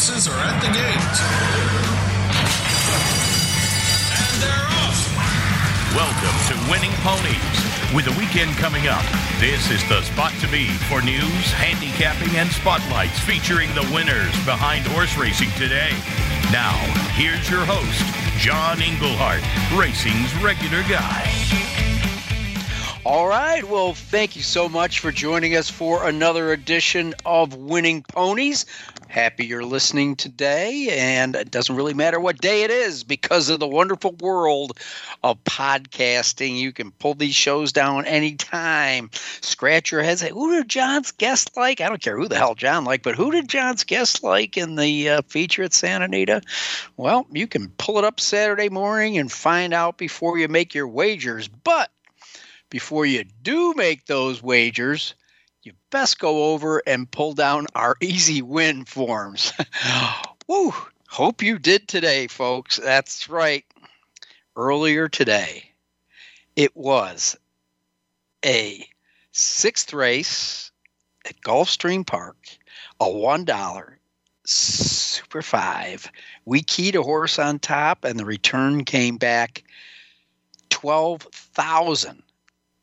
horses are at the gate. And they're off. Welcome to Winning Ponies. With the weekend coming up, this is the spot to be for news, handicapping, and spotlights featuring the winners behind horse racing today. Now, here's your host, John Englehart, racing's regular guy. All right. Well, thank you so much for joining us for another edition of Winning Ponies. Happy you're listening today. And it doesn't really matter what day it is because of the wonderful world of podcasting. You can pull these shows down anytime. Scratch your head, say, who did John's guest like? I don't care who the hell John like, but who did John's guest like in the uh, feature at Santa Anita? Well, you can pull it up Saturday morning and find out before you make your wagers. But before you do make those wagers, best go over and pull down our easy win forms. Woo! Hope you did today, folks. That's right. Earlier today, it was a sixth race at Gulfstream Park, a one dollar Super Five. We keyed a horse on top, and the return came back twelve thousand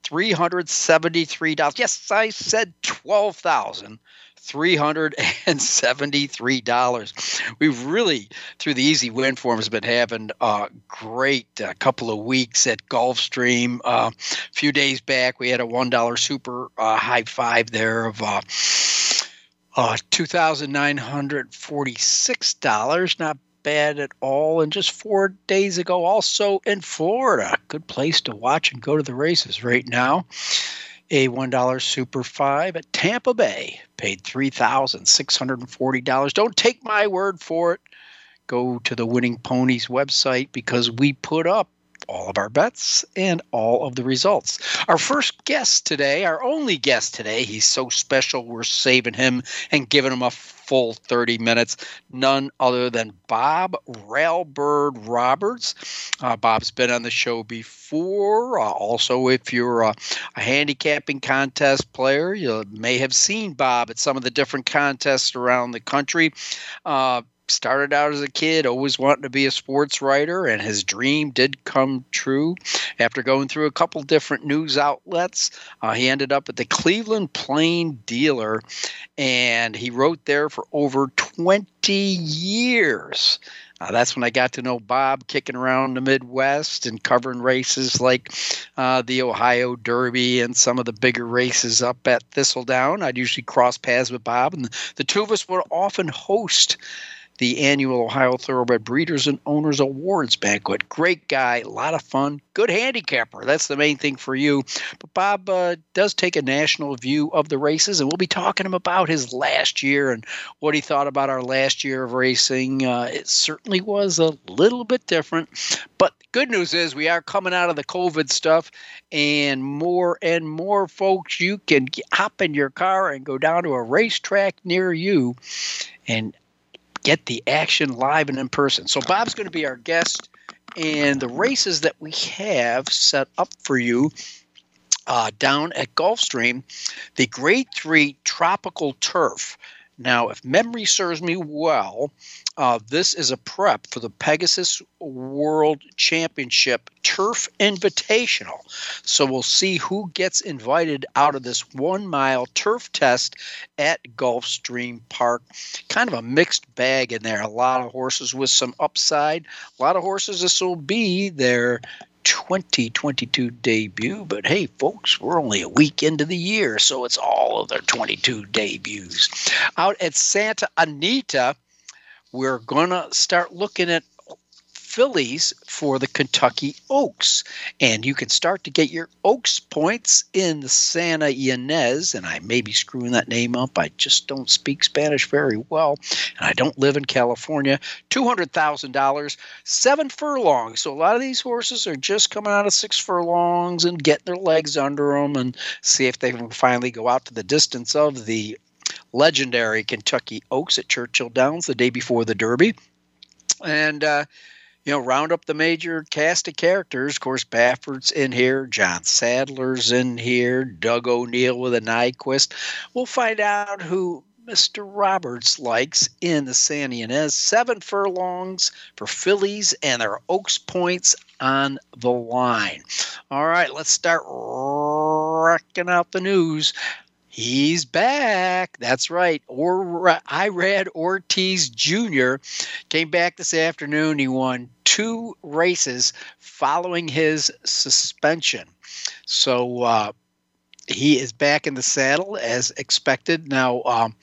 three hundred seventy-three dollars. Yes, I said twelve thousand three hundred and seventy-three dollars. We've really, through the easy win forms, been having a great uh, couple of weeks at Gulfstream. Uh, a few days back, we had a one dollar super uh, high five there of. Uh, uh, $2,946. Not bad at all. And just four days ago, also in Florida, good place to watch and go to the races right now. A $1 Super 5 at Tampa Bay paid $3,640. Don't take my word for it. Go to the Winning Ponies website because we put up all of our bets and all of the results. Our first guest today, our only guest today, he's so special, we're saving him and giving him a full 30 minutes. None other than Bob Railbird Roberts. Uh, Bob's been on the show before. Uh, also, if you're a, a, handicapping contest player, you may have seen Bob at some of the different contests around the country. Uh, started out as a kid always wanting to be a sports writer and his dream did come true after going through a couple different news outlets uh, he ended up at the cleveland plain dealer and he wrote there for over 20 years uh, that's when I got to know Bob kicking around the Midwest and covering races like uh, the Ohio Derby and some of the bigger races up at Thistledown. I'd usually cross paths with Bob, and the two of us would often host the annual Ohio Thoroughbred Breeders and Owners Awards banquet. Great guy, a lot of fun, good handicapper. That's the main thing for you. But Bob uh, does take a national view of the races, and we'll be talking to him about his last year and what he thought about our last year of racing. Uh, it certainly was a little bit different, but good news is we are coming out of the COVID stuff, and more and more folks, you can hop in your car and go down to a racetrack near you. And get the action live and in person. So Bob's going to be our guest, and the races that we have set up for you uh, down at Gulfstream, the Grade Three Tropical Turf. Now, if memory serves me well, uh, this is a prep for the Pegasus World Championship Turf Invitational. So we'll see who gets invited out of this one mile turf test at Gulfstream Park. Kind of a mixed bag in there. A lot of horses with some upside. A lot of horses, this will be their 2022 debut. But hey, folks, we're only a week into the year, so it's all of their 22 debuts. Out at Santa Anita, we're going to start looking at fillies for the Kentucky Oaks. And you can start to get your Oaks points in the Santa Ynez. And I may be screwing that name up. I just don't speak Spanish very well. And I don't live in California. $200,000, seven furlongs. So a lot of these horses are just coming out of six furlongs and getting their legs under them and see if they can finally go out to the distance of the legendary Kentucky Oaks at Churchill Downs the day before the Derby. And uh, you know, round up the major cast of characters. Of course, Baffert's in here, John Sadler's in here, Doug O'Neill with a Nyquist. We'll find out who Mr. Roberts likes in the Santa Ynez. Seven furlongs for fillies, and their Oaks points on the line. All right, let's start wrecking out the news. He's back. That's right. Or Irad Ortiz Jr. came back this afternoon. He won two races following his suspension. So uh, he is back in the saddle as expected. Now um,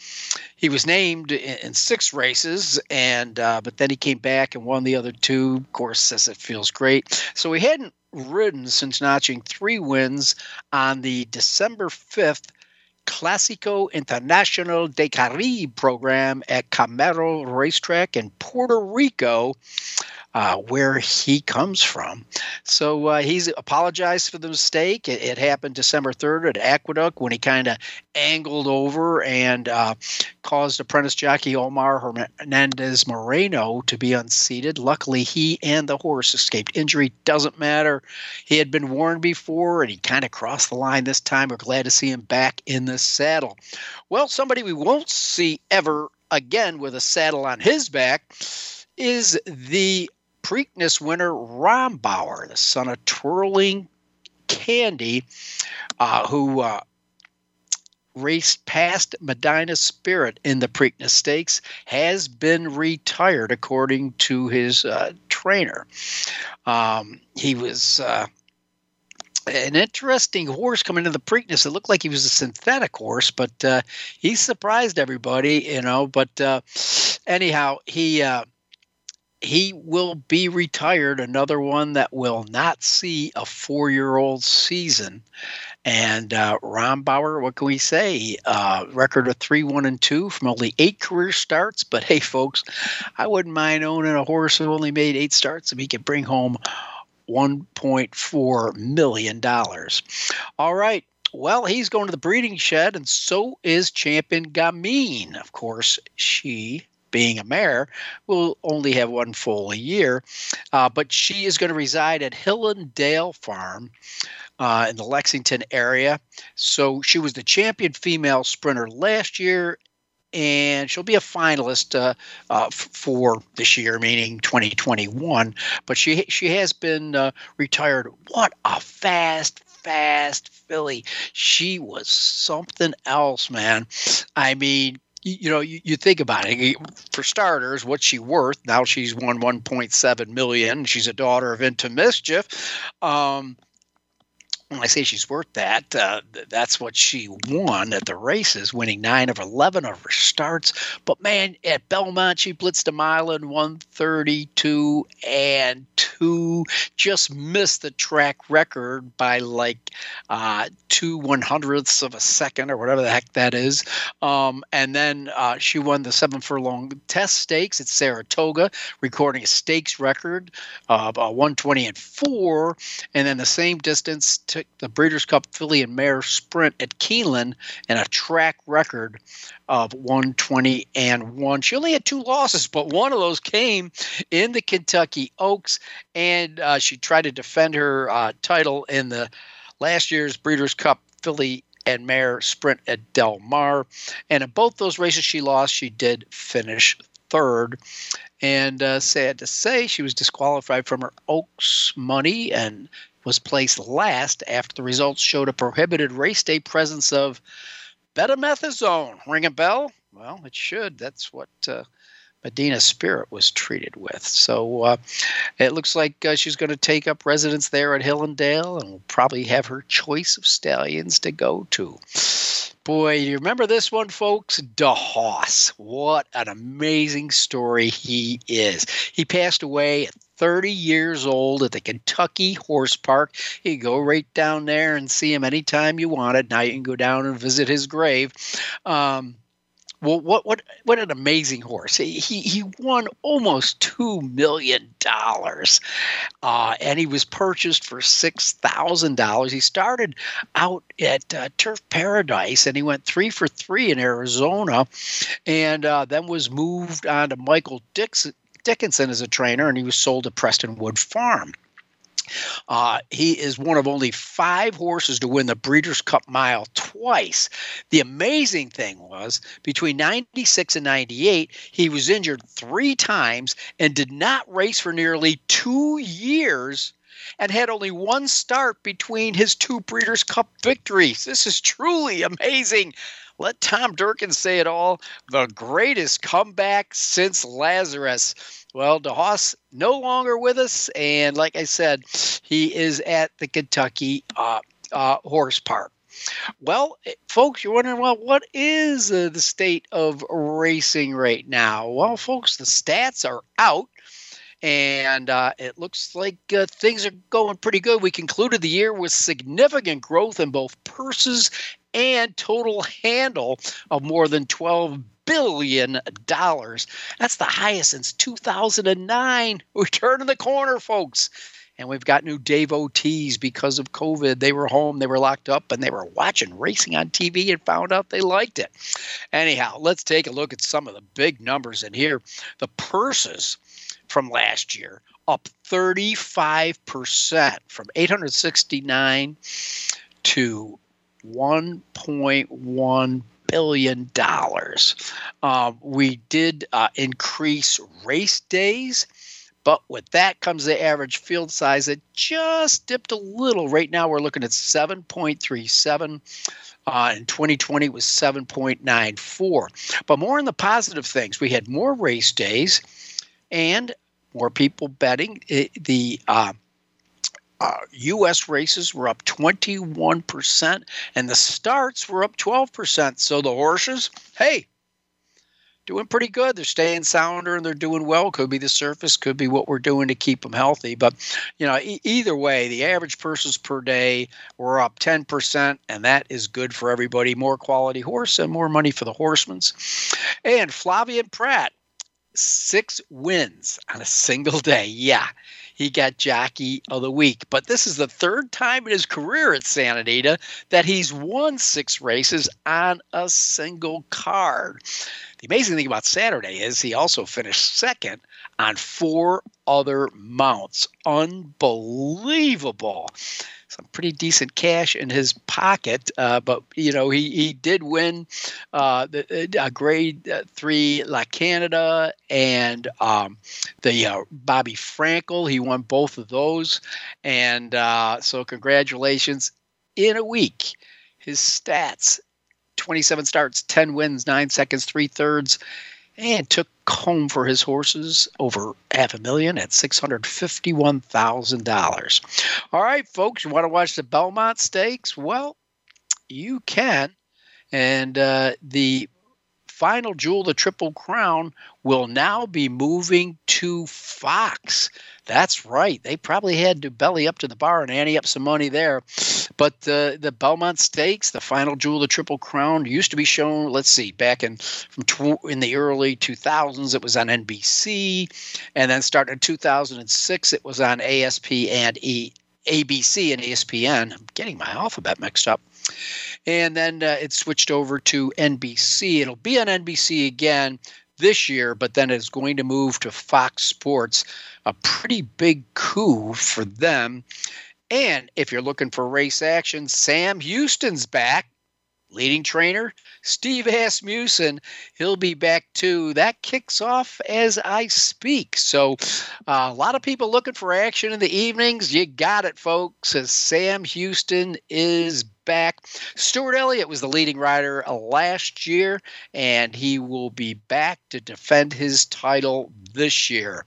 he was named in, in six races, and uh, but then he came back and won the other two. Of course, says it feels great. So he hadn't ridden since notching three wins on the December fifth Clásico Internacional de Caribe program at Camarero Racetrack in Puerto Rico uh, where he comes from. So uh, he's apologized for the mistake. It, it, happened December 3rd at Aqueduct when he kind of angled over and uh, caused apprentice jockey Omar Hernandez Moreno to be unseated. Luckily, he and the horse escaped injury. Doesn't matter. He had been warned before and he kind of crossed the line this time. We're glad to see him back in the saddle. Well, somebody we won't see ever again with a saddle on his back is the Preakness winner Rombauer, the son of Twirling Candy, uh, who uh, raced past Medina Spirit in the Preakness Stakes, has been retired according to his uh, trainer. Um, he was uh, an interesting horse coming into the Preakness. It looked like he was a synthetic horse, but uh, he surprised everybody, you know. But uh, anyhow, he uh, he will be retired. Another one that will not see a four year old season. And uh, Rombauer, what can we say? Uh, record of three, one, and two from only eight career starts. But hey, folks, I wouldn't mind owning a horse who only made eight starts if he could bring home $1.4 million. All right. Well, he's going to the breeding shed, and so is Champion Gamine. Of course, she being a mare, will only have one full year. Uh, but she is going to reside at Hillendale Farm. Uh, in the Lexington area. So she was the champion female sprinter last year, and she'll be a finalist uh, uh, for this year, meaning 2021. But she she has been uh, retired. What a fast, fast filly! She was something else, man. I mean, you know, you, you, think about it. For starters, what's she worth? Now she's won 1.7 million. She's a daughter of Into Mischief. Um, when I say she's worth that, uh, that's what she won at the races, winning nine of 11 of her starts. But man, at Belmont, she blitzed a mile in 132 and two, just missed the track record by like uh, two one hundredths of a second or whatever the heck that is. Um, and then uh, she won the seven furlong test stakes at Saratoga, recording a stakes record of uh, 120 and four. And then the same distance took the Breeders' Cup Filly and Mare Sprint at Keeneland and a track record of 120 and 1. She only had two losses, but one of those came in the Kentucky Oaks, and uh, she tried to defend her uh, title in the last year's Breeders' Cup Filly and Mare Sprint at Del Mar. And in both those races she lost, she did finish third. And uh, sad to say, she was disqualified from her Oaks money and was placed last after the results showed a prohibited race day presence of betamethasone. Ring a bell? Well, it should. That's what uh, Medina Spirit was treated with. So uh, it looks like uh, she's going to take up residence there at Hillendale and will probably have her choice of stallions to go to. Boy, you remember this one, folks? Da Hoss. What an amazing story he is. He passed away at 30 years old at the Kentucky Horse Park. You go right down there and see him anytime you wanted. Now you can go down and visit his grave. Um, well, what what what an amazing horse! He he he won almost two million dollars, uh, and he was purchased for six thousand dollars. He started out at uh, Turf Paradise, and he went three for three in Arizona, and uh, then was moved on to Michael Dixon, Dickinson as a trainer, and he was sold to Prestonwood Farm. Uh, he is one of only five horses to win the Breeders' Cup Mile twice. The amazing thing was between 96 and 98, he was injured three times and did not race for nearly two years and had only one start between his two Breeders' Cup victories. This is truly amazing. Let Tom Durkin say it all the greatest comeback since Lazarus. Well, Da Hoss no longer with us, and like I said, he is at the Kentucky uh, uh, Horse Park. Well, eh, folks, you're wondering, well, what is uh, the state of racing right now? Well, folks, the stats are out and uh, it looks like uh, things are going pretty good. We concluded the year with significant growth in both purses and total handle of more than 12 billion dollars. That's the highest since 2009. We're turning the corner, folks. And we've got new devotees because of COVID. They were home, they were locked up, and they were watching racing on TV and found out they liked it. Anyhow, let's take a look at some of the big numbers in here. The purses from last year, up 35% from 869 to 1.1 billion dollars. Um, we did uh, increase race days, but with that comes the average field size. It just dipped a little. Right now, we're looking at 7.37. Uh, in 2020 was 7.94. But more on the positive things. We had more race days and more people betting. It, the uh, uh, U.S. races were up 21%, and the starts were up 12%. So the horses, hey, doing pretty good. They're staying sounder and they're doing well. Could be the surface, could be what we're doing to keep them healthy. But, you know, e- either way, the average purses per day were up 10%, and that is good for everybody. More quality horse and more money for the horsemen. And Flavien Prat, six wins on a single day. Yeah, he got jockey of the week. But this is the third time in his career at Santa Anita that he's won six races on a single card. The amazing thing about Saturday is he also finished second on four other mounts. Unbelievable some pretty decent cash in his pocket. Uh, but you know, he he did win uh, the uh, Grade uh, Three La Canada and um, the uh, Bobby Frankel. He won both of those, and uh, so congratulations. In a week, his stats: 27 starts, 10 wins, nine seconds, three thirds and took home for his horses over half a million at $651,000. All right, folks, you want to watch the Belmont Stakes? Well, you can. And uh, the final jewel, the Triple Crown, will now be moving to Fox. That's right. They probably had to belly up to the bar and ante up some money there. But uh, the Belmont Stakes, the final jewel, the Triple Crown, used to be shown. Let's see, back in from tw- in the early 2000s, it was on NBC, and then starting in 2006, it was on ASP and E. ABC and ESPN. I'm getting my alphabet mixed up. And then uh, it switched over to NBC. It'll be on NBC again this year, but then it's going to move to Fox Sports. A pretty big coup for them. And if you're looking for race action, Sam Houston's back, leading trainer Steve Asmussen. He'll be back too. That kicks off as I speak. So, uh, a lot of people looking for action in the evenings. You got it, folks, as Sam Houston is back. Stuart Elliott was the leading rider last year, and he will be back to defend his title this year.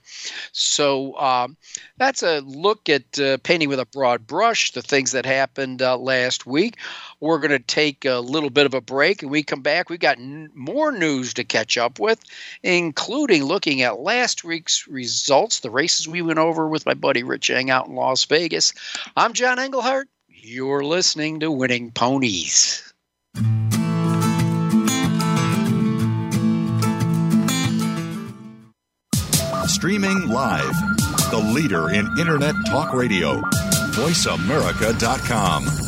So um, that's a look at uh, painting with a broad brush, the things that happened uh, last week. We're going to take a little bit of a break, and we come back. We've got n- more news to catch up with, including looking at last week's results, the races we went over with my buddy Rich Eng out in Las Vegas. I'm John Englehart. You're listening to Winning Ponies. Streaming live, the leader in Internet talk radio, voiceamerica.com.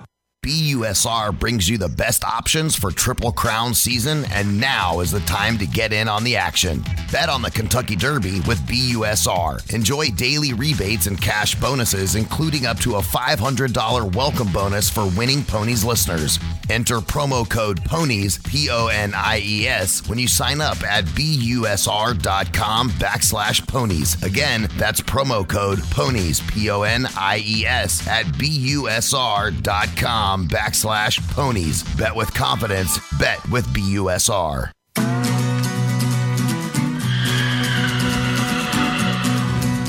BUSR brings you the best options for Triple Crown season, and now is the time to get in on the action. Bet on the Kentucky Derby with BUSR. Enjoy daily rebates and cash bonuses, including up to a $500 welcome bonus for winning ponies listeners. Enter promo code PONIES, P O N I E S, when you sign up at BUSR.com backslash ponies. Again, that's promo code PONIES, P O N I E S, at BUSR.com backslash ponies. Bet with confidence. Bet with BUSR.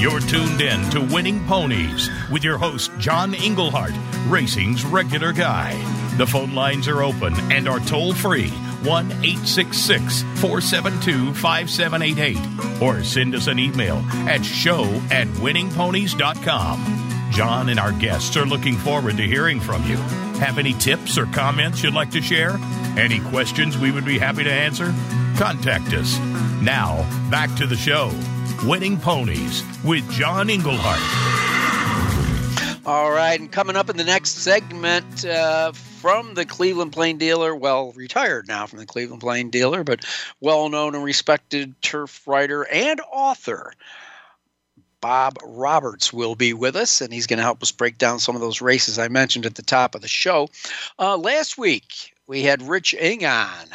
You're tuned in to Winning Ponies with your host, John Englehart, racing's regular guy. The phone lines are open and are toll free 1 866 472 5788 or send us an email at show at winningponies.com. John and our guests are looking forward to hearing from you. Have any tips or comments you'd like to share? Any questions we would be happy to answer? Contact us. Now, back to the show. Winning Ponies with John Englehart. All right, and coming up in the next segment uh, from the Cleveland Plain dealer, well, retired now from the Cleveland Plain dealer, but well known and respected turf writer and author. Bob Roberts will be with us, and he's going to help us break down some of those races I mentioned at the top of the show. Uh, last week, we had Rich Eng on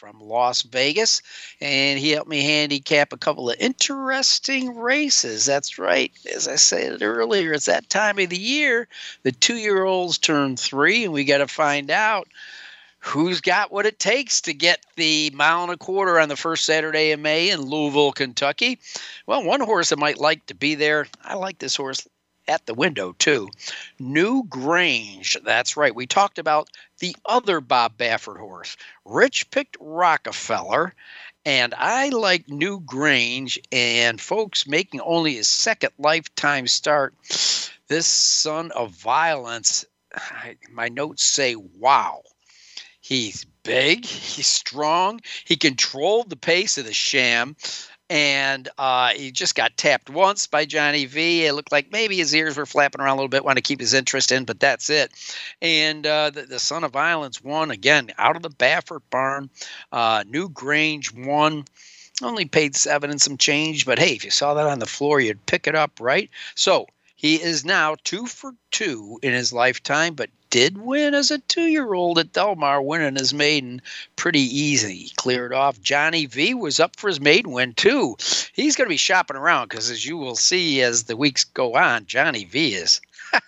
from Las Vegas, and he helped me handicap a couple of interesting races. That's right. As I said earlier, it's that time of the year. The two year olds turn three, and we got to find out who's got what it takes to get the mile and a quarter on the first Saturday of May in Louisville, Kentucky. Well, one horse that might like to be there, I like this horse at the window too. Newgrange. That's right. We talked about the other Bob Baffert horse. Rich picked Rockefeller. And I like Newgrange, and folks making only his second lifetime start. This son of violence, I, my notes say, wow. He's big, he's strong, he controlled the pace of the sham and uh, he just got tapped once by Johnny V. It looked like maybe his ears were flapping around a little bit, wanted to keep his interest in, but that's it. And uh, the, the, Son of Violence won again out of the Baffert barn. Uh, Newgrange won. Only paid seven and some change, but hey, if you saw that on the floor, you'd pick it up, right? So he is now two for two in his lifetime, but did win as a two year old at Del Mar, winning his maiden pretty easy. Cleared off. Johnny V was up for his maiden win, too. He's going to be shopping around because, as you will see as the weeks go on, Johnny V is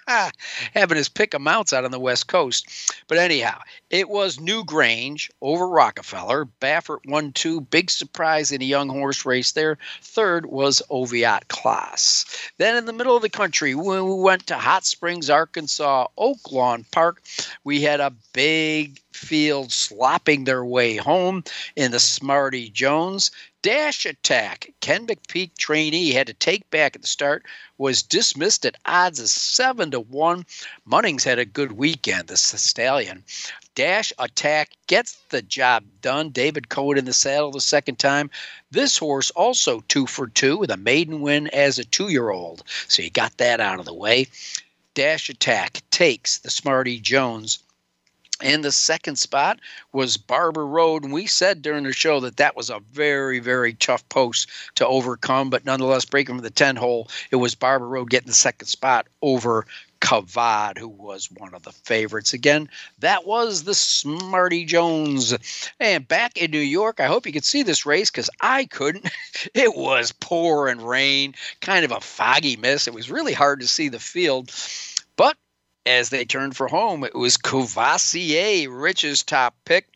having his pick of mounts out on the West Coast. But anyhow, it was Newgrange over Rockefeller. Baffert won two. Big surprise in a young horse race there. Third was Oviatt Class. Then in the middle of the country, when we went to Hot Springs, Arkansas, Oaklawn Park, we had a big field slopping their way home in the Smarty Jones. Dash Attack, Ken McPeek trainee, had to take back at the start, was dismissed at odds of seven to one. Munnings had a good weekend, the stallion. Dash Attack gets the job done. David Cohen in the saddle the second time. This horse also two for two with a maiden win as a two year old. So you got that out of the way. Dash Attack takes the Smarty Jones in the second spot was Barber Road. And we said during the show that that was a very, very tough post to overcome. But nonetheless, breaking from the 10 hole, it was Barber Road getting the second spot over Kavod, who was one of the favorites. Again, that was the Smarty Jones. And back in New York, I hope you could see this race because I couldn't. It was pouring rain, kind of a foggy mist. It was really hard to see the field. But as they turned for home, it was Courvoisier, Rich's top pick,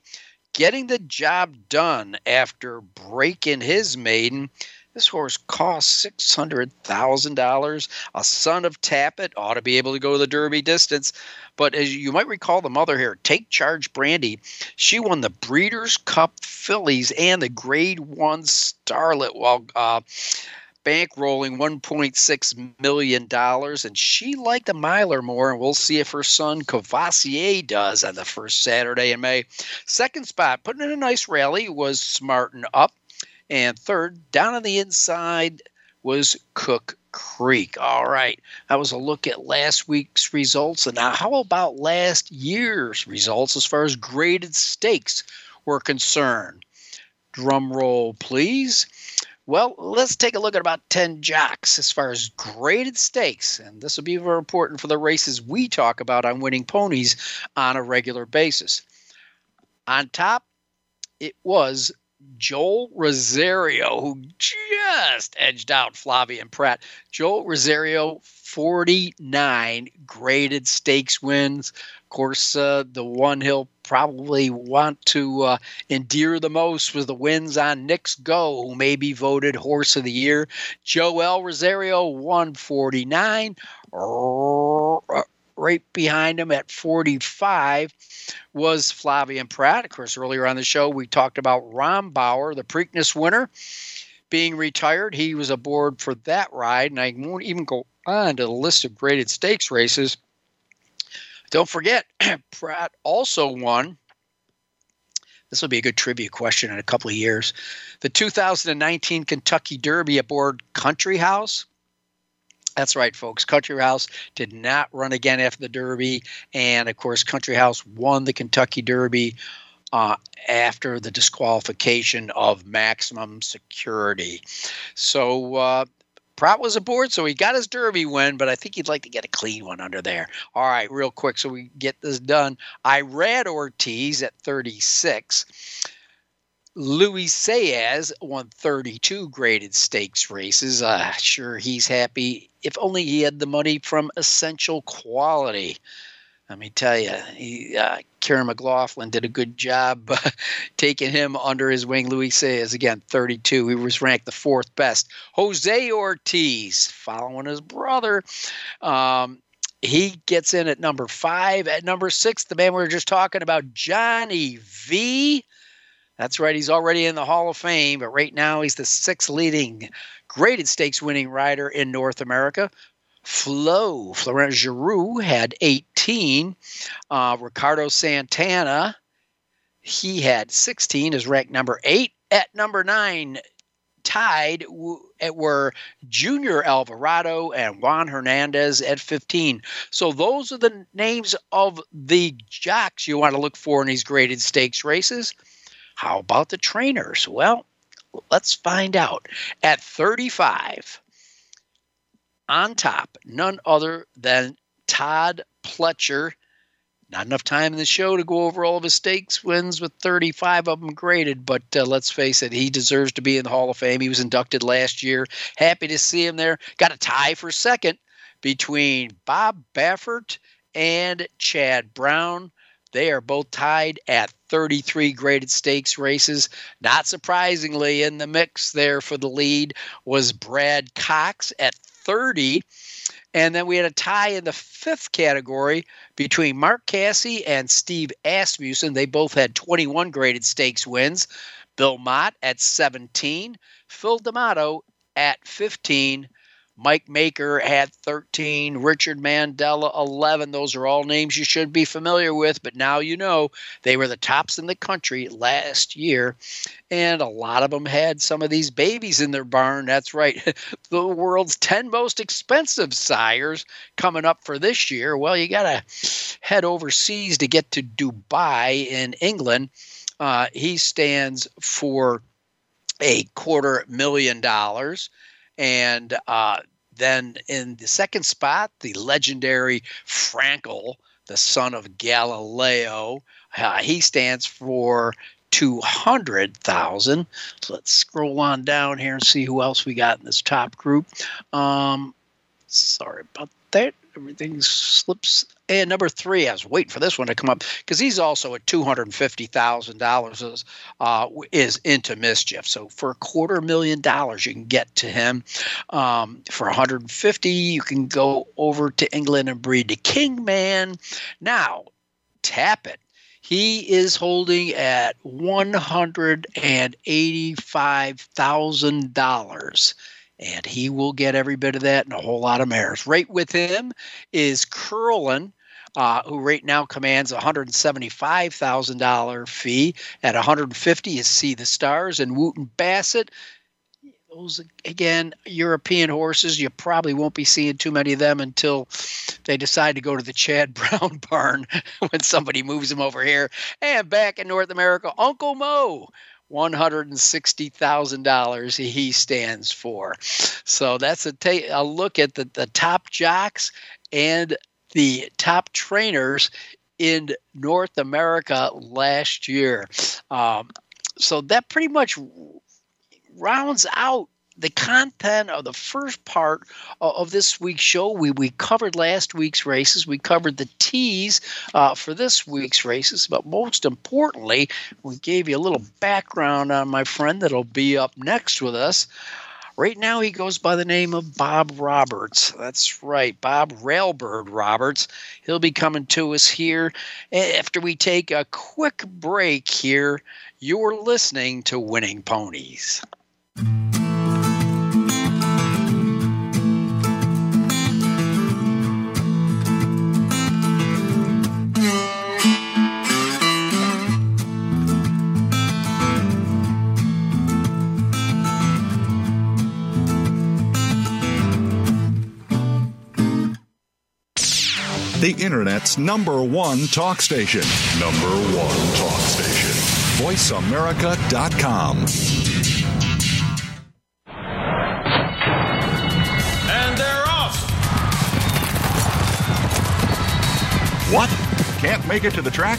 getting the job done after breaking his maiden. This horse costs six hundred thousand dollars. A son of Tapit ought to be able to go the Derby distance. But as you might recall, the mother here, Take Charge Brandy, she won the Breeders' Cup Fillies and the Grade One Starlet while uh, bankrolling $1.6 million. And she liked the miler more, and we'll see if her son Courvoisier does on the first Saturday in May. Second spot, putting in a nice rally, was Smarten Up. And third, down on the inside was Cook Creek. All right, that was a look at last week's results. And now, how about last year's results as far as graded stakes were concerned? Drum roll, please. Well, let's take a look at about 10 jocks as far as graded stakes. And this will be very important for the races we talk about on winning ponies on a regular basis. On top, it was Joel Rosario, who just edged out Flavien Prat. Joel Rosario, 49 graded stakes wins. Of course, uh, the one he'll probably want to uh, endear the most was the wins on Knicks Go, who may be voted Horse of the Year. Joel Rosario, 149 right behind him at 45 was Flavien Prat. Of course, earlier on the show, we talked about Rombauer, the Preakness winner, being retired. He was aboard for that ride, and I won't even go on to the list of graded stakes races. Don't forget, Prat also won. This will be a good trivia question in a couple of years. The 2019 Kentucky Derby aboard Country House. That's right, folks. Country House did not run again after the Derby. And of course, Country House won the Kentucky Derby uh, after the disqualification of maximum security. So, uh, Prat was aboard, so he got his Derby win, but I think he'd like to get a clean one under there. All right, real quick, so we get this done. Irad Ortiz at 36. Luis Saez won 32 graded stakes races. Uh, sure, he's happy. If only he had the money from Essential Quality. Let me tell you, he, uh, Kiaran McLaughlin did a good job taking him under his wing. Luis Saez, again, 32. He was ranked the fourth best. Jose Ortiz, following his brother. Um, he gets in at number five. At number six, the man we were just talking about, Johnny V. That's right. He's already in the Hall of Fame, but right now he's the sixth leading graded stakes winning rider in North America. Flo, Florent Geroux had 18. Uh, Ricardo Santana, he had 16, is ranked number eight. At number nine, tied were Junior Alvarado and Juan Hernandez at 15. So those are the names of the jocks you want to look for in these graded stakes races. How about the trainers? Well, let's find out. At 35, on top, none other than Todd Pletcher. Not enough time in the show to go over all of his stakes wins with 35 of them graded, but uh, let's face it, he deserves to be in the Hall of Fame. He was inducted last year. Happy to see him there. Got a tie for second between Bob Baffert and Chad Brown. They are both tied at 33 graded stakes races. Not surprisingly, in the mix there for the lead was Brad Cox at 30. And then we had a tie in the fifth category between Mark Casse and Steve Asmussen. They both had 21 graded stakes wins. Bill Mott at 17, Phil D'Amato at 15, Mike Maker had 13, Richard Mandella 11. Those are all names you should be familiar with, but now you know they were the tops in the country last year. And a lot of them had some of these babies in their barn. That's right. the world's 10 most expensive sires coming up for this year. Well, you got to head overseas to get to Dubawi in England. Uh, he stands for a quarter million dollars. And uh, then in the second spot, the legendary Frankel, the son of Galileo, uh, he stands for 200,000. So let's scroll on down here and see who else we got in this top group. Um, sorry about that. Everything slips. And number three, I was waiting for this one to come up because he's also at two hundred fifty thousand dollars. Uh, is into mischief. So for a quarter million dollars, you can get to him. Um, for one hundred fifty, you can go over to England and breed the Kingman. Now, Tapit. He is holding at one hundred and eighty-five thousand dollars and he will get every bit of that and a whole lot of mares. Right with him is Curlin, uh, who right now commands a $175,000 fee. At 150 is Sea the Stars and Wootton Bassett. Those again, European horses. You probably won't be seeing too many of them until they decide to go to the Chad Brown barn when somebody moves them over here. And back in North America, Uncle Mo $160,000 he stands for. So that's a, ta- a look at the, the top jocks and the top trainers in North America last year. Um, so that pretty much rounds out the content of the first part of this week's show. We we covered last week's races. We covered the teas uh, for this week's races, but most importantly, we gave you a little background on my friend that'll be up next with us. Right now, he goes by the name of Bob Roberts. That's right, Bob Railbird Roberts. He'll be coming to us here after we take a quick break here. You're listening to Winning Ponies. The Internet's number one talk station. Number one talk station. VoiceAmerica.com. And they're off. What? Can't make it to the track?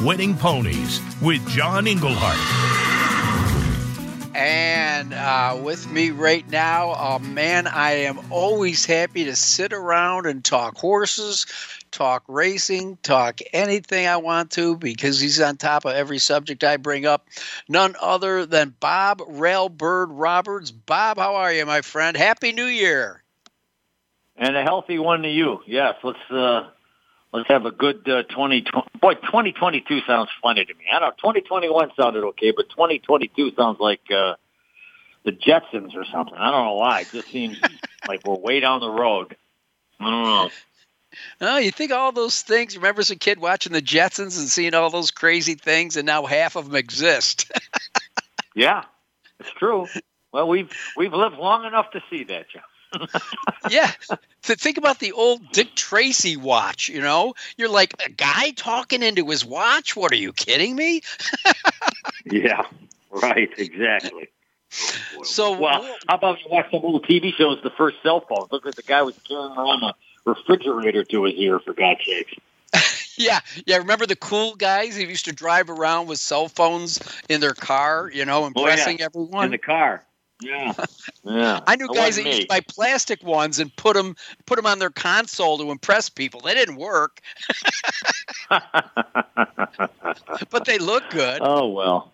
Winning Ponies with John Englehart. And uh, with me right now, uh, man, I am always happy to sit around and talk horses, talk racing, talk anything I want to because he's on top of every subject I bring up. None other than Bob Railbird Roberts. Bob, how are you, my friend? Happy New Year. And a healthy one to you. Yes, let's uh, let's have a good uh, 2020. Boy, 2022 sounds funny to me. I don't know. 2021 sounded okay, but 2022 sounds like uh, the Jetsons or something. I don't know why. It just seems like we're way down the road. I don't know. Oh, you think all those things? Remember as a kid watching the Jetsons and seeing all those crazy things, and now half of them exist. yeah, it's true. Well, we've we've lived long enough to see that, John. Yeah. So think about the old Dick Tracy watch, you know? You're like, a guy talking into his watch? What are you kidding me? yeah, right, exactly. Oh, so, well, how about you watch some old TV shows, the first cell phone? Look at the guy was carrying around a refrigerator to his ear, for God's sake. yeah, yeah. Remember the cool guys who used to drive around with cell phones in their car, you know, impressing oh, yeah. everyone? In the car. Yeah, yeah. I knew It guys that used to buy plastic ones and put them put them on their console to impress people. They didn't work, but they look good. oh well.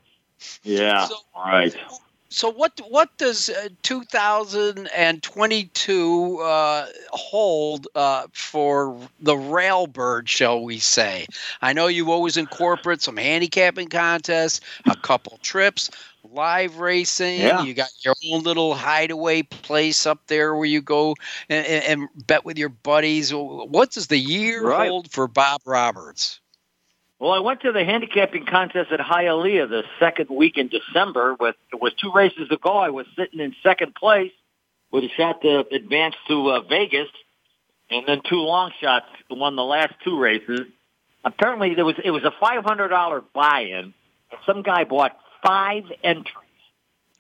Yeah. So- All right. So what what does uh, 2022 uh, hold uh, for the Railbird, shall we say? I know you always incorporate some handicapping contests, a couple trips, live racing. Yeah. You got your own little hideaway place up there where you go and, and, and bet with your buddies. What does the year Right. hold for Bob Roberts? Well, I went to the handicapping contest at Hialeah the second week in December. With with two races to go, I was sitting in second place with a shot to advance to uh, Vegas, and then two long shots won the last two races. Apparently, there was it was a five hundred dollar buy-in. Some guy bought five entries,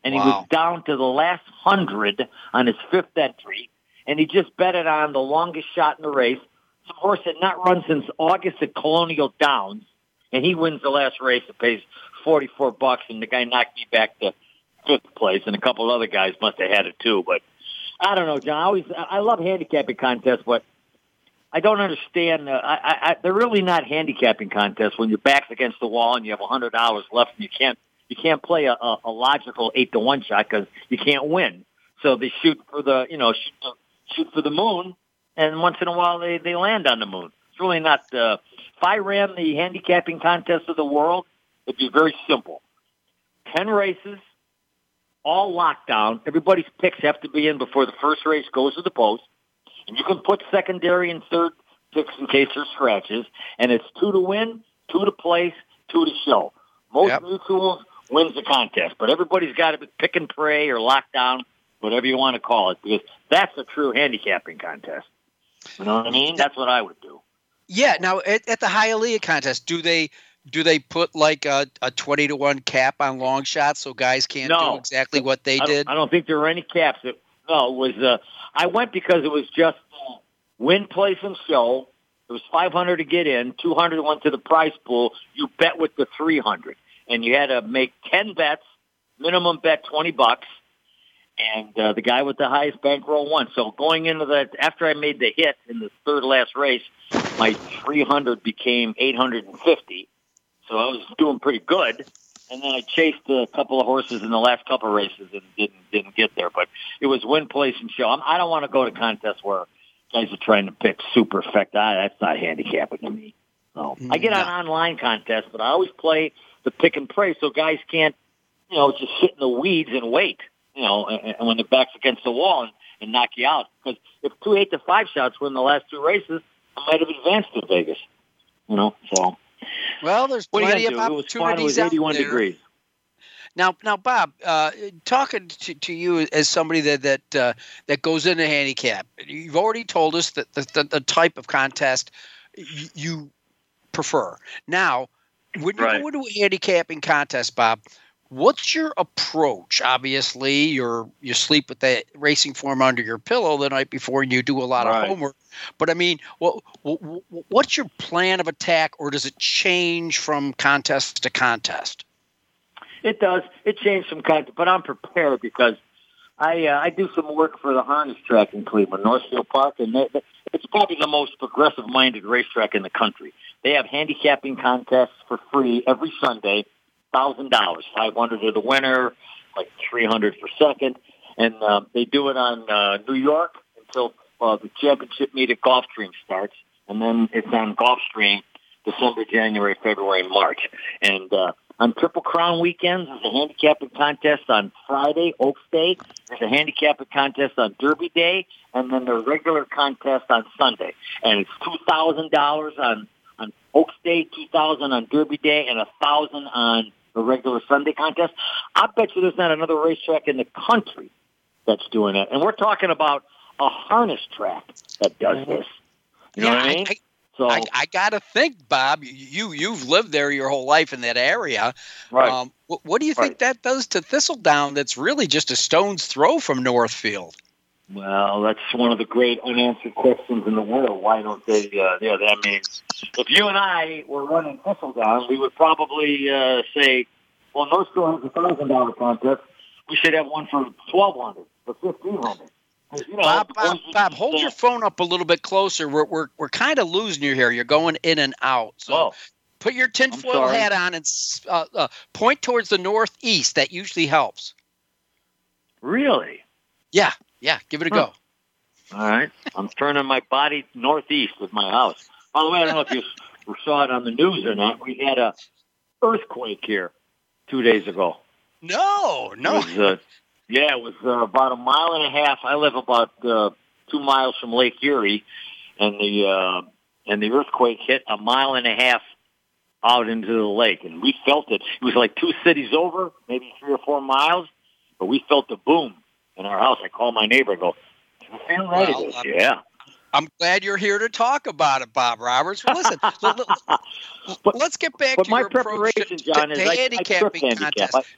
and he was down to the last hundred on his fifth entry, and he just bet it on the longest shot in the race. Some horse had not run since August at Colonial Downs, and he wins the last race. It pays forty four bucks, and the guy knocked me back to fifth place, and a couple other guys must have had it too. But I don't know, John. I always I love handicapping contests, but I don't understand. Uh, I, I, they're really not handicapping contests when your back's against the wall and you have a hundred dollars left, and you can't you can't play a, a, a logical eight to one shot because you can't win. So they shoot for the you know shoot shoot for the moon, and once in a while they they land on the moon. Really not. Uh, if I ran the handicapping contest of the world, it'd be very simple. Ten races, all locked down. Everybody's picks have to be in before the first race goes to the post. And you can put secondary and third picks in case there's scratches. And it's two to win, two to place, two to show. Most Yep. mutuals wins the contest, but everybody's got to be pick and pray or lock down, whatever you want to call it, because that's a true handicapping contest. You know what I mean? That's what I would do. Yeah. Now at, at the Hialeah contest, do they do they put like a, a twenty to one cap on long shots so guys can't No. do exactly what they I did? I don't think there were any caps. It, no, it was. Uh, I went because it was just uh, win, place, and show. It was 500 to get in. 200 went to the prize pool. You bet with the 300, and you had to make 10 bets. Minimum bet 20 bucks, and uh, the guy with the highest bankroll won. So going into that, after I made the hit in the third last race, my 300 became 850. So I was doing pretty good and then I chased a couple of horses in the last couple of races and didn't didn't get there. But it was win, place, and show. I'm, I don't want to go to contests where guys are trying to pick superfecta. I, that's not handicapping to me. So I get on mm, online contests, but I always play the pick and pray, so guys can't, you know, just sit in the weeds and wait. You know, and, and when the back's against the wall and, and knock you out. Because if two eight to five shots win the last two races, I might have advanced to Vegas. You know, so Well, there's what are you plenty gonna of do? It was fun. It was opportunities out 81 there. degrees. Now, now, Bob, uh, talking to, to you as somebody that that uh, that goes into handicap, you've already told us that the, the, the type of contest y- you prefer. Now, when you Right. go into a handicapping contest, Bob, what's your approach? Obviously, you're you sleep with that racing form under your pillow the night before, and you do a lot Right. of homework. But I mean, what, what what's your plan of attack, or does it change from contest to contest? It does. It changed from contest but I'm prepared because I uh, I do some work for the harness track in Cleveland, Northfield Park, and they, they- it's probably the most progressive-minded racetrack in the country. They have handicapping contests for free every Sunday, thousand dollars, five hundred to the winner, like three hundred for second, and uh, they do it on uh, New York until uh, the championship meet at Gulfstream starts, and then it's on Gulfstream December, January, February, March, and uh, on Triple Crown weekends, there's a handicapping contest on Friday, Oaks Day. There's a handicapping contest on Derby Day, and then the regular contest on Sunday. And it's two thousand dollars on on Oaks Day, two thousand on Derby Day, and a thousand on the regular Sunday contest. I bet you there's not another racetrack in the country that's doing it. And we're talking about a harness track that does this. You know Yeah, what I mean? I- so I, I got to think, Bob. You you've lived there your whole life in that area. right. Um, what, what do you think Right. that does to Thistledown? That's really just a stone's throw from Northfield. Well, that's one of the great unanswered questions in the world. Why don't they? Uh, yeah, that means if you and I were running Thistledown, we would probably uh, say, "Well, Northfield has a thousand dollar contest. we should have one for twelve hundred, for fifteen hundred. You know, Bob, Bob, Bob, hold your phone up a little bit closer. We're we're we're kind of losing you here. You're going in and out. So Oh, put your tinfoil hat on and uh, uh, point towards the northeast. That usually helps. really? Yeah, yeah. Give it a go. All right. I'm turning my body northeast with my house. By the way, I don't know if you saw it on the news or not. We had a earthquake here two days ago. No, no. It was, uh, yeah, it was uh, about a mile and a half. I live about uh, two miles from Lake Erie, and the uh, and the earthquake hit a mile and a half out into the lake, and we felt it. It was like two cities over, maybe three or four miles, but we felt the boom in our house. I call my neighbor. and Go, "Do you feel right?" Well, goes, I'm- yeah. I'm glad you're here to talk about it, Bob Roberts. Well, listen, let, us get back but to my your to, preparation, John, to, is to I- I handicapping handicap. contest.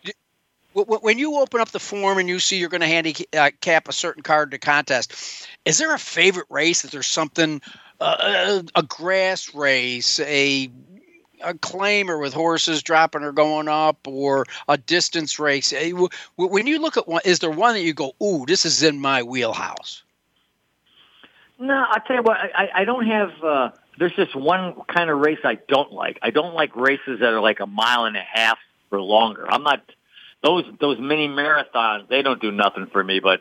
Wh- wh- When you open up the form and you see you're going to handicap a certain card to contest, is there a favorite race? Is there something, uh, a grass race, a a claimer with horses dropping or going up, or a distance race? Eh, wh- wh- When you look at one, is there one that you go, "Ooh, this is in my wheelhouse"? No, I tell you what, I, I- I don't have. Uh, there's just one kind of race I don't like. I don't like races that are like a mile and a half or longer. I'm not those those mini marathons. They don't do nothing for me. But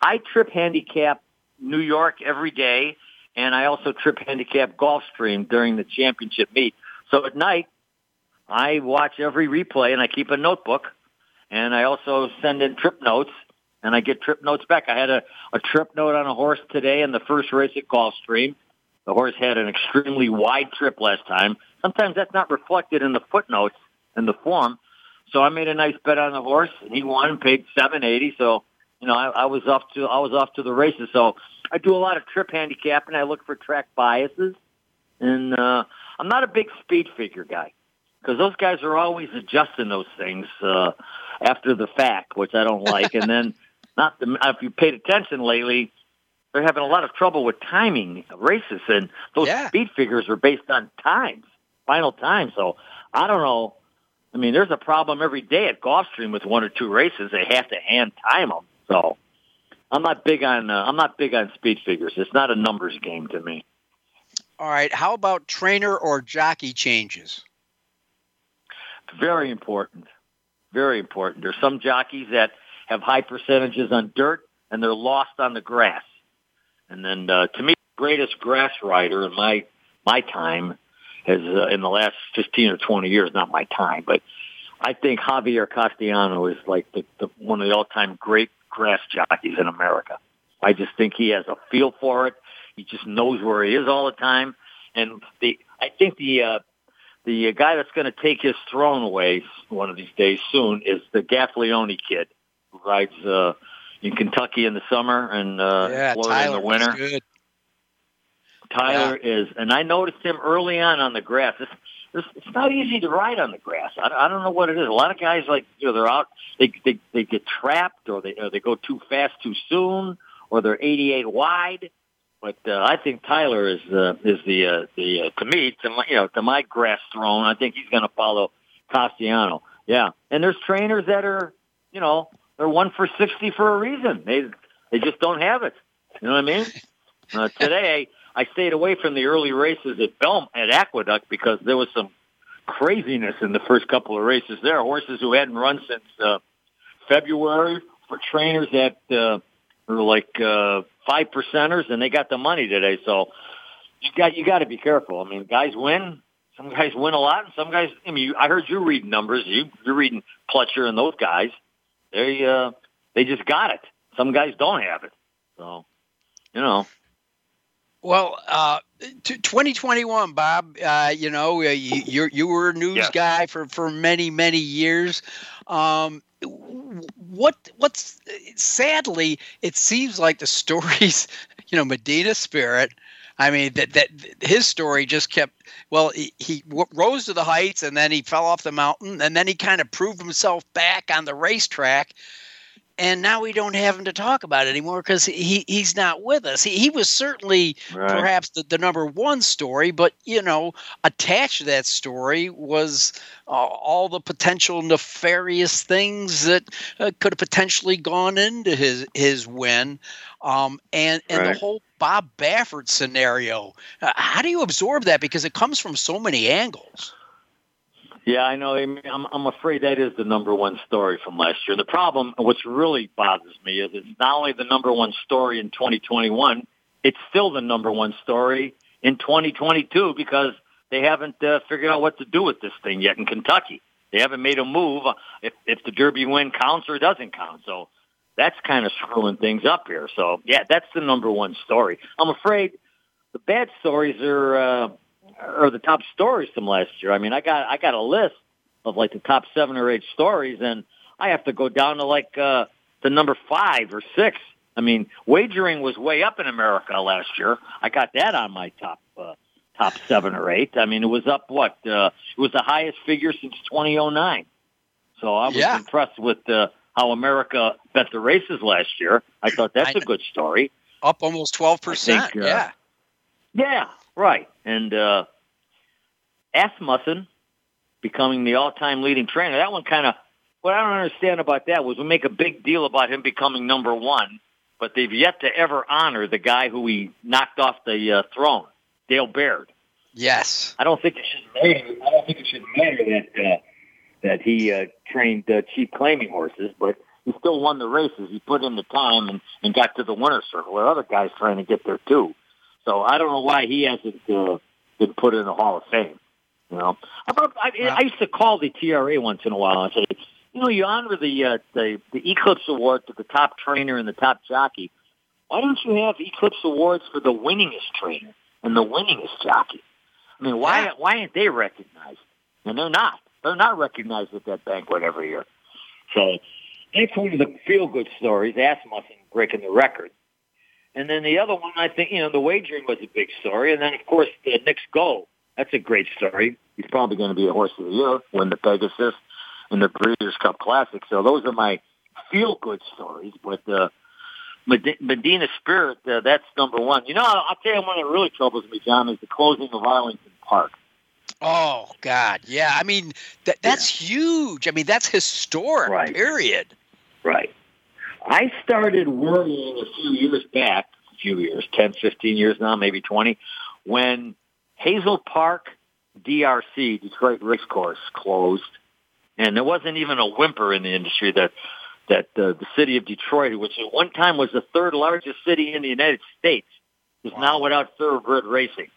I trip handicap New York every day, and I also trip handicap Gulfstream during the championship meet. So at night, I watch every replay and I keep a notebook, and I also send in trip notes and I get trip notes back. I had a, a trip note on a horse today in the first race at Gulfstream. The horse had an extremely wide trip last time. Sometimes that's not reflected in the footnotes in the form. So I made a nice bet on the horse, and he won, and paid seven eighty. So you know, I, I was off to I was off to the races. So I do a lot of trip handicapping. I look for track biases, and uh, I'm not a big speed figure guy because those guys are always adjusting those things uh, after the fact, which I don't like. and then not the, if you paid attention lately, they're having a lot of trouble with timing races, and those Yeah. speed figures are based on times, final times. So I don't know. I mean, there's a problem every day at Gulfstream with one or two races. They have to hand time them. So I'm not big on uh, I'm not big on speed figures. It's not a numbers game to me. All right. How about trainer or jockey changes? Very important. Very important. There's some jockeys that have high percentages on dirt and they're lost on the grass. And then uh, to me, the greatest grass rider in my my time has uh, in the last 15 or 20 years, not my time, but I think Javier Castellano is like the, the one of the all-time great grass jockeys in America. I just think he has a feel for it. He just knows where he is all the time. And the I think the uh, the guy that's going to take his throne away one of these days soon is the Gaffalione kid who rides uh, in Kentucky in the summer and uh, yeah, Florida Tyler in the winter. good. Tyler is, and I noticed him early on on the grass. It's, it's, it's not easy to ride on the grass. I, I don't know what it is. A lot of guys like you know they're out, they they they get trapped or they or they go too fast too soon or they're 88 wide. But uh, I think Tyler is uh, is the uh, the uh, to me to my you know to my grass throne. I think he's going to follow Castellano. Yeah, and there's trainers that are you know they're one for 60 for a reason. They they just don't have it. You know what I mean? Uh, today I stayed away from the early races at Belm at Aqueduct because there was some craziness in the first couple of races there. Horses who hadn't run since uh, February for trainers that uh, were like uh, five percenters, and they got the money today. So you got you got to be careful. I mean, guys win. Some guys win a lot, and some guys. I mean, you, I heard you reading numbers. You you're reading Pletcher and those guys. They uh, they just got it. Some guys don't have it. So you know. Well, uh, t- 2021, Bob. Uh, you know, uh, you you you were a news guy for for many many years. Um, what what's sadly, it seems like the stories. You know, Medina Spirit. I mean, that that his story just kept. Well, he, he rose to the heights, and then he fell off the mountain, and then he kind of proved himself back on the racetrack. And now we don't have him to talk about anymore because he he's not with us. He, he was certainly Right. perhaps the, the number one story, but you know, attached to that story was uh, all the potential nefarious things that uh, could have potentially gone into his his win, um, and and Right. the whole Bob Baffert scenario. Uh, how do you absorb that? Because it comes from so many angles. Yeah, I know. I'm, I'm afraid that is the number one story from last year. The problem, what's really bothers me, is it's not only the number one story in 2021, it's still the number one story in 2022 because they haven't uh, figured out what to do with this thing yet in Kentucky. They haven't made a move uh, if, if the Derby win counts or doesn't count. So that's kind of screwing things up here. So yeah, that's the number one story. I'm afraid the bad stories are uh, are the top stories from last year. I mean, I got I got a list of like the top seven or eight stories, and I have to go down to like uh, the number five or six. I mean, wagering was way up in America last year. I got that on my top uh, top seven or eight. I mean, it was up what? Uh, it was the highest figure since 2009. So I was Yeah. impressed with uh, how America bet the races last year. I thought that's I- a good story. Up almost twelve percent. Uh, yeah. Yeah, right. And uh Asmussen becoming the all-time leading trainer. That one kind of what I don't understand about that was we make a big deal about him becoming number one, but they've yet to ever honor the guy who he knocked off the uh, throne, Dale Baird. Yes. I don't think it should matter. I don't think it should matter that uh, that he uh, trained uh, cheap claiming horses, but he still won the races. He put in the time and, and got to the winner's circle. There are other guys trying to get there too. So I don't know why he hasn't uh, been put in the Hall of Fame. You know, I, thought, I, I used to call the TRA once in a while and say, you know, you honor the uh, the the Eclipse Award to the top trainer and the top jockey. Why don't you have Eclipse Awards for the winningest trainer and the winningest jockey? I mean, why Yeah. why aren't they recognized? And they're not. They're not recognized at that banquet every year. So that's one of the feel good stories. Asmussen breaking the record. And then the other one, I think, you know, the wagering was a big story. And then, of course, the Knicks Go. That's a great story. He's probably going to be a horse of the year, win the Pegasus and the Breeders' Cup Classic. So those are my feel good stories. But uh, Medina Spirit, uh, that's number one. You know, I'll, I'll tell you one that really troubles me, John, is the closing of Arlington Park. Oh God, yeah. I mean, that that's huge. I mean, that's historic. Right. Period. Right. I started worrying a few years back, a few years, 10, 15 years now, maybe 20, when Hazel Park DRC, Detroit Racecourse, closed. And there wasn't even a whimper in the industry that that uh, the city of Detroit, which at one time was the third largest city in the United States, is now without thoroughbred racing.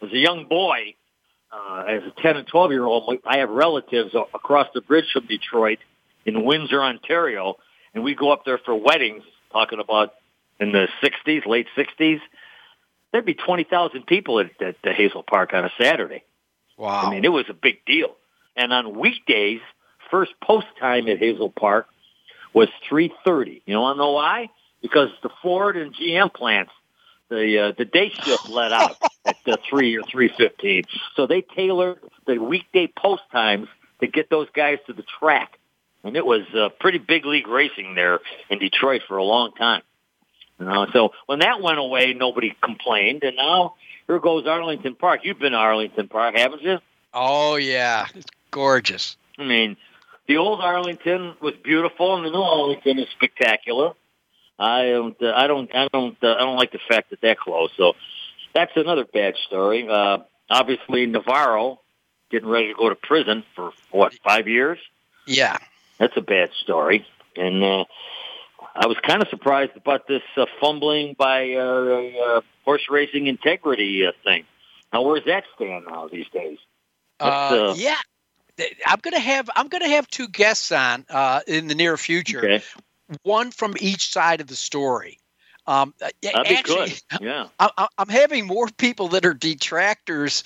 As a young boy, uh, as a 10 and 12 year old, I have relatives across the bridge from Detroit in Windsor, Ontario, and we go up there for weddings, talking about in the 60s, late 60s. There'd be 20,000 people at, at the Hazel Park on a Saturday. Wow. I mean, it was a big deal. And on weekdays, first post time at Hazel Park was 3.30. You want to know why? Because the Ford and GM plants, the uh, the day shift let out at uh, 3 or 3.15. So they tailored the weekday post times to get those guys to the track. And it was uh, pretty big league racing there in Detroit for a long time. You know, so when that went away, nobody complained. And now here goes Arlington Park. You've been to Arlington Park, haven't you? oh yeah, it's gorgeous. I mean, the old Arlington was beautiful, and the new Arlington is spectacular. I don't, uh, I don't, I don't, uh, I don't like the fact that that closed. So that's another bad story. Uh, obviously, Navarro getting ready to go to prison for what five years. Yeah. That's a bad story, and uh, I was kind of surprised about this uh, fumbling by uh, uh, horse racing integrity uh, thing. Now, where's that stand now these days? Uh, uh, yeah. I'm gonna have I'm gonna have two guests on uh, in the near future. Okay, One from each side of the story. Um, uh, that'd be good. Yeah. I, I- I'm having more people that are detractors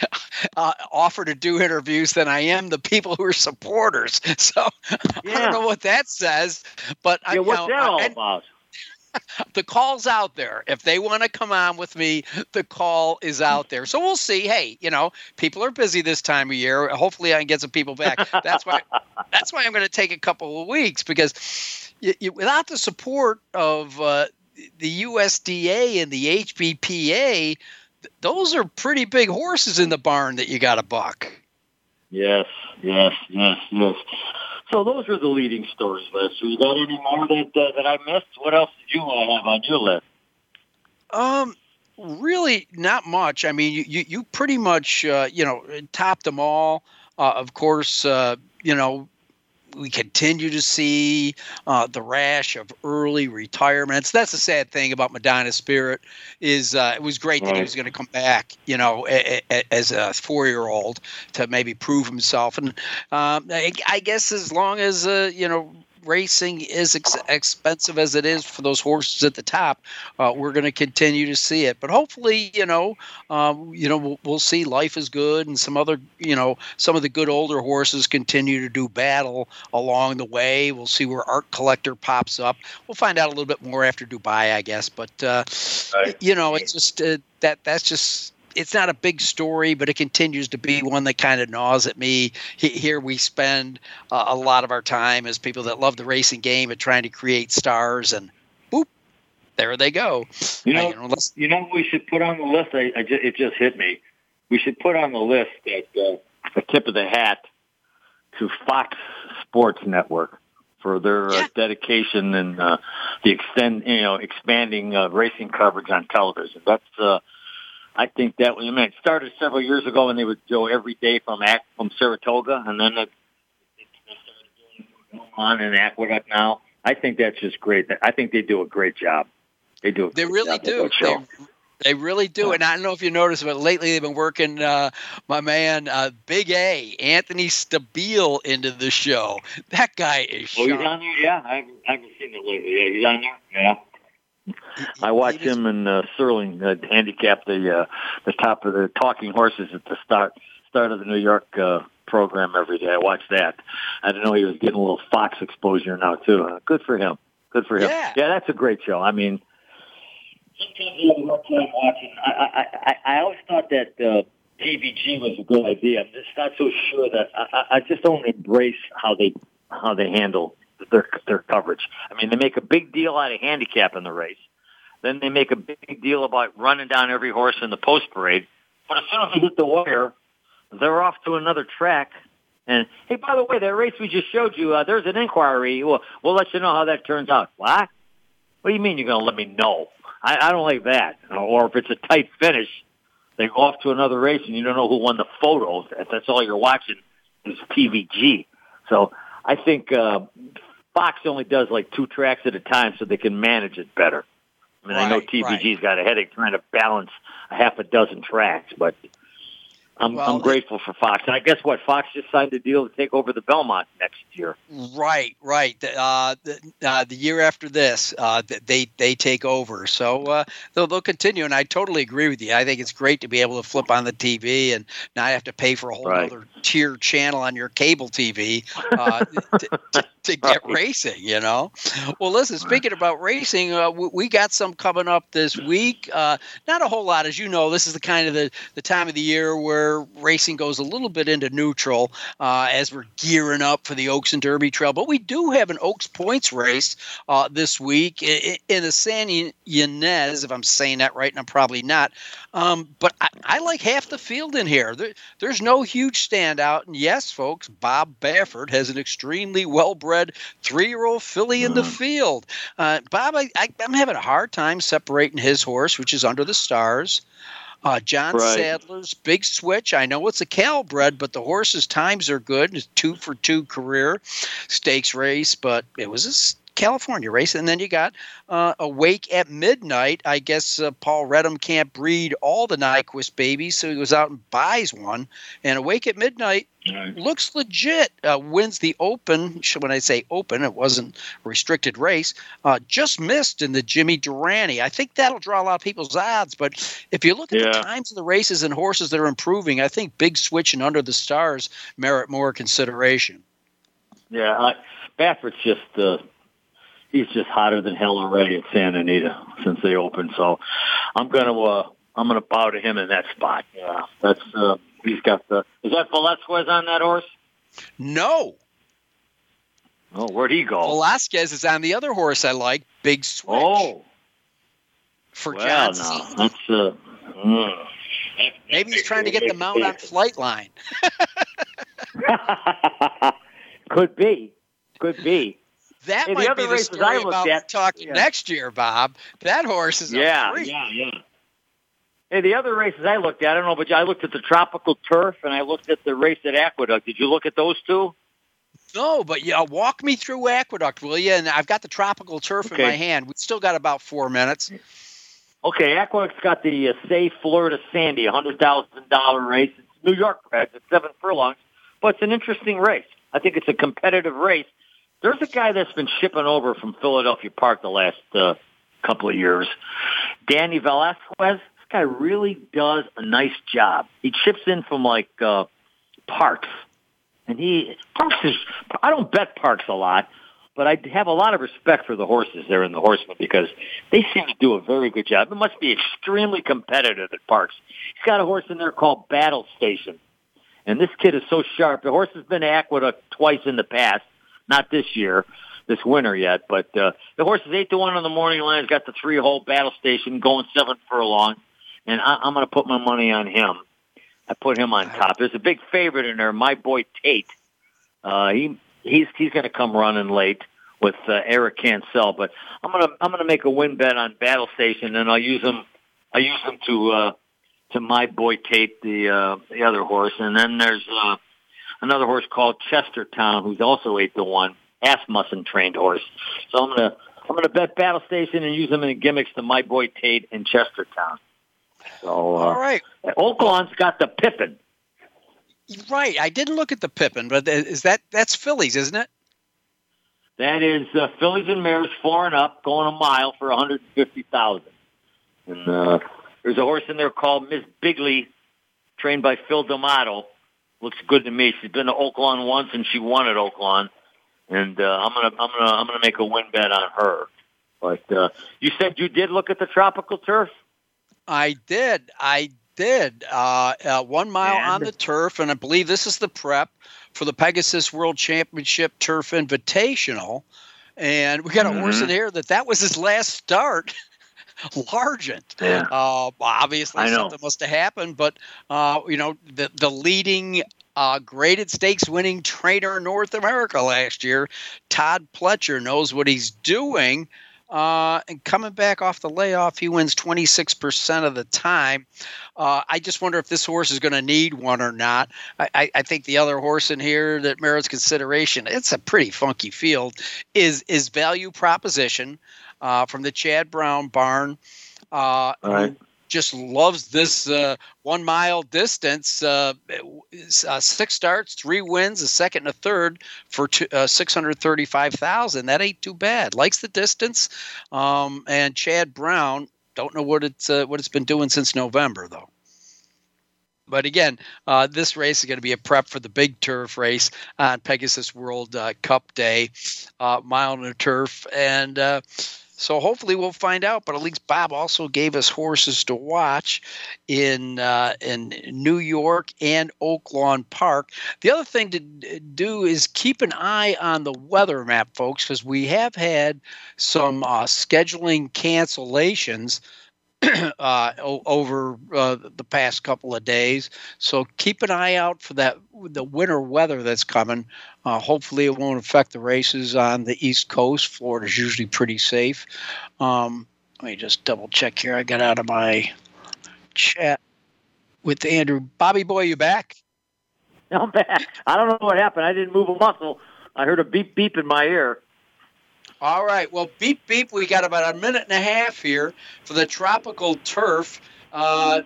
uh, offer to do interviews than I am the people who are supporters. So I don't know what that says, but I, Yeah, you what's know, that all and about? the call's out there. If they want to come on with me, the call is out there. So we'll see. Hey, you know, people are busy this time of year. Hopefully, I can get some people back. That's why. that's why I'm going to take a couple of weeks because, you, you, without the support of uh, the USDA and the HBPA, those are pretty big horses in the barn that you got to buck. Yes, yes, yes, yes. So those are the leading stories, Lester. You got any more that uh, that I missed? What else did you have on your list? Um, really not much. I mean, you you, you pretty much uh, you know topped them all. Uh, of course, uh, you know we continue to see uh, the rash of early retirements. That's the sad thing about Medina Spirit is uh, it was great right. that he was going to come back, you know, a, a, as a four-year-old to maybe prove himself. And um, I, I, guess as long as uh, you know racing is ex- expensive as it is for those horses at the top, uh, we're going to continue to see it. But hopefully, you know, um, you know, we'll, we'll, see life is good, and some other, you know, some of the good older horses continue to do battle along the way. We'll see where Art Collector pops up. We'll find out a little bit more after Dubai, I guess. But uh, right. you know, it's just uh, that that's just it's not a big story, but it continues to be one that kind of gnaws at me. Here we spend uh, a lot of our time as people that love the racing game and trying to create stars, and boop, there they go. You know, uh, you, know you know, we should put on the list. I, I just, it just hit me. We should put on the list at uh, the tip of the hat to Fox Sports Network for their uh, yeah. uh, dedication and uh, the extend, you know, expanding uh, racing coverage on television. That's uh, I think that was, I mean, it started several years ago and they would go every day from from Saratoga and then it, it started doing on in Aqueduct now. I think that's just great. I think they do a great job. They do. they really do. They, they, really do. And I don't know if you noticed, but lately they've been working uh, my man uh, Big A Anthony Stabile into the show. That guy is. Oh, he's on there. Yeah, I haven't, I haven't seen it lately. Yeah, he's on there. Yeah. I watch him and uh, Serling uh, handicap the uh, the top of the talking horses at the start start of the New York uh, program every day. I watch that. I didn't know he was getting a little Fox exposure now too. Uh, good for him. Good for him. Yeah, yeah that's a great show. I mean, sometimes you have a hard time watching. I I I, I always thought that. Uh, TVG was a good idea. I'm just not so sure that I, I just don't embrace how they how they handle their their coverage. I mean, they make a big deal out of handicapping the race. Then they make a big deal about running down every horse in the post parade. But as soon as they hit the wire, they're off to another track. And hey, by the way, that race we just showed you, uh, there's an inquiry. We'll, we'll let you know how that turns out. What? What do you mean you're going to let me know? I, I don't like that. Or if it's a tight finish, they go off to another race and you don't know who won the photos. If that's all you're watching is TVG. So I think uh, Fox only does like two tracks at a time so they can manage it better. I mean, right, I know TVG's right. got a headache trying to balance a half a dozen tracks, but I'm, well, I'm grateful for Fox. And I guess what Fox just signed a deal to take over the Belmont next year. Right, right. Uh, the, uh, the year after this, uh, they they take over, so uh, they'll they'll continue. And I totally agree with you. I think it's great to be able to flip on the TV and not have to pay for a whole right. other tier channel on your cable TV uh, to, to, to, get right. racing. You know. Well, listen. Speaking about racing, uh, we, we, got some coming up this week. not a whole lot, as you know. This is the kind of the the time of the year where where racing goes a little bit into neutral uh, as we're gearing up for the Oaks and Derby Trail. But we do have an Oaks points race uh, this week in, in the San Ynez, if I'm saying that right, and I'm probably not. Um, but I, I, like half the field in here. There, there's no huge standout. And yes, folks, Bob Baffert has an extremely well bred three year old filly in the mm. field. Uh, Bob, I, I, I'm having a hard time separating his horse, which is under the stars. Uh, John right. Sadler's big switch. I know it's a Calbred, but the horse's times are good. It's two for two career stakes race, but it was a California race. And then you got uh, Awake at Midnight. I guess uh, Paul Reddam can't breed all the Nyquist babies, so he goes out and buys one. And Awake at Midnight right. looks legit. Uh, wins the Open. When I say Open, it wasn't restricted race. Uh, just missed in the Jimmy Durante. I think that'll draw a lot of people's odds. But if you look at yeah. the times of the races and horses that are improving, I think Big Switch and Under the Stars merit more consideration. Yeah, I, Baffert's just uh, he's just hotter than hell already at Santa Anita since they opened. So I'm gonna uh, I'm gonna bow to him in that spot. Yeah, that's uh, he's got the. Is that Velazquez on that horse? No. Oh, where'd he go? Velazquez is on the other horse I like, Big Switch. Oh, for well, John no, that's uh, mm. Maybe he's trying to get the mount on flight line. Could be, could be. That Hey, the might other be the story I about at- talking yeah. next year, Bob. That horse is Yeah, a freak. yeah, yeah. Hey, the other races I looked at, I don't know, but I looked at the Tropical Turf and I looked at the race at Aqueduct. Did you look at those two? No, but yeah, walk me through Aqueduct, will you? And I've got the tropical turf Okay. in my hand. We still got about four minutes. Okay, Aqueduct's got the uh, Say Florida Sandy, a hundred thousand dollar race. It's New York bred. It's seven furlongs, but it's an interesting race. I think it's a competitive race. There's a guy that's been shipping over from Philadelphia Park the last uh, couple of years, Danny Velasquez. Guy really does a nice job. He chips in from like uh, Parx, and he Parx is. I don't bet Parx a lot, but I have a lot of respect for the horses there in the horsemen because they seem to do a very good job. It must be extremely competitive at Parx. He's got a horse in there called Battle Station. And this kid is so sharp. The horse has been to Aqueduct twice in the past, not this year, this winter yet. But uh, the horse is eight to one on the morning line. He's got the three hole Battle Station going seven furlong, and I, I'm going to put my money on him. I put him on top. There's a big favorite in there, my boy Tate. Uh, he he's he's going to come running late with uh, Eric Cancel, but I'm gonna I'm gonna make a win bet on Battle Station, and I'll use him I use him to uh, to my boy Tate, the uh, the other horse, and then there's uh, another horse called Chestertown, who's also eight to one, Asmussen trained horse. So I'm gonna I'm gonna bet Battle Station and use them in the gimmicks to my boy Tate and Chestertown. So uh, All right. Oaklawn's got the Pippin. Right. I didn't look at the Pippin, but is that that's fillies, isn't it? That is uh, fillies and Mares four and up, going a mile for 150,000. And uh, there's a horse in there called Miss Bigley, trained by Phil D'Amato. Looks good to me. She's been to Oaklawn once and she won at Oaklawn. And uh, I'm gonna I'm gonna I'm gonna make a win bet on her. But uh, you said you did look at the tropical turf. I did. I did. Uh, uh, one mile And? on the turf, and I believe this is the prep for the Pegasus World Championship Turf Invitational. And we got a horse Mm-hmm. in here that that was his last start. Largent. Yeah. Uh, obviously, something must have happened, but uh, you know the the leading uh, graded stakes winning trainer in North America last year, Todd Pletcher knows what he's doing. Uh, and coming back off the layoff, he wins 26% of the time. Uh, I just wonder if this horse is going to need one or not. I, I, I think the other horse in here that merits consideration, it's a pretty funky field, is is value proposition uh, from the Chad Brown barn. Uh, All right. Just loves this uh, one mile distance. Uh, uh, six starts, three wins, a second and a third for uh, six hundred thirty-five thousand. That ain't too bad. Likes the distance. Um, and Chad Brown, don't know what it's uh, what it's been doing since November though. But again, uh, this race is going to be a prep for the big turf race on Pegasus World uh, Cup Day, uh, mile and a turf, and uh, so hopefully we'll find out. But at least Bob also gave us horses to watch in uh, in New York and Oaklawn Park. The other thing to do is keep an eye on the weather map, folks, because we have had some uh, scheduling cancellations uh, over uh, the past couple of days. So keep an eye out for that the winter weather that's coming. Uh, hopefully, it won't affect the races on the East Coast. Florida's usually pretty safe. Um, let me just double check here. I got out of my chat with Andrew. Bobby Boy, you back? I'm back. I don't know what happened. I didn't move a muscle. I heard a beep beep in my ear. All right. Well, beep beep. We got about a minute and a half here for the tropical turf. Uh,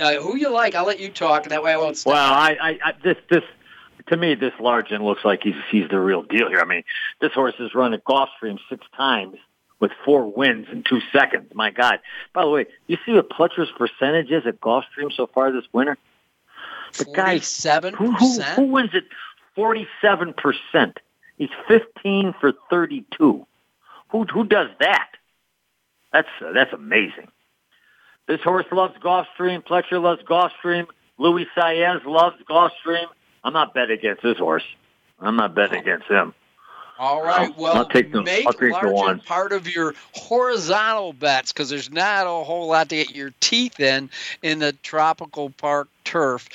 uh, who you like? I'll let you talk. That way I won't. Stop. Well, I, I, I this this to me this Largent looks like he's he's the real deal here. I mean, this horse has run at Gulfstream six times with four wins in two seconds. My God! By the way, you see what Pletcher's percentage is at Gulfstream so far this winter? The guy Forty-seven who who, who wins at forty seven percent. He's fifteen for thirty two. Who who does that? That's uh, that's amazing. This horse loves Gulfstream. Pletcher loves Gulfstream. Luis Saez loves Gulfstream. I'm not betting against this horse. I'm not betting against him. All right. Well, I'll take the, make I'll take the one. part of your horizontal bets because there's not a whole lot to get your teeth in in the tropical park turf.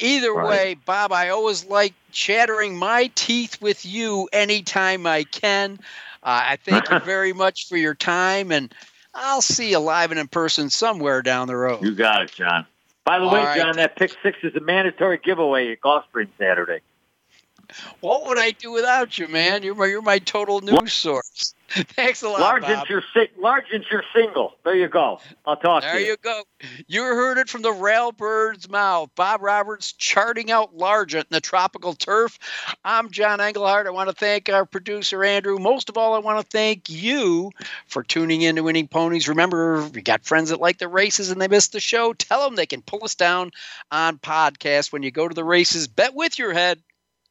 Either Right. way, Bob, I always like chattering my teeth with you anytime I can. Uh, I thank you very much for your time, and I'll see you live and in person somewhere down the road. You got it, John. By the All way, right. John, that pick six is a mandatory giveaway at Gulfstream Saturday. What would I do without you, man? You're my, you're my total news source. Thanks a lot, Largent's Bob. your si- Largent's your single. There you go. I'll talk There to you. There you go. You heard it from the railbird's mouth. Bob Roberts charting out Largent in the tropical turf. I'm John Englehart. I want to thank our producer, Andrew. Most of all, I want to thank you for tuning in to Winning Ponies. Remember, you got friends that like the races and they missed the show. Tell them they can pull us down on podcast when you go to the races. Bet with your head,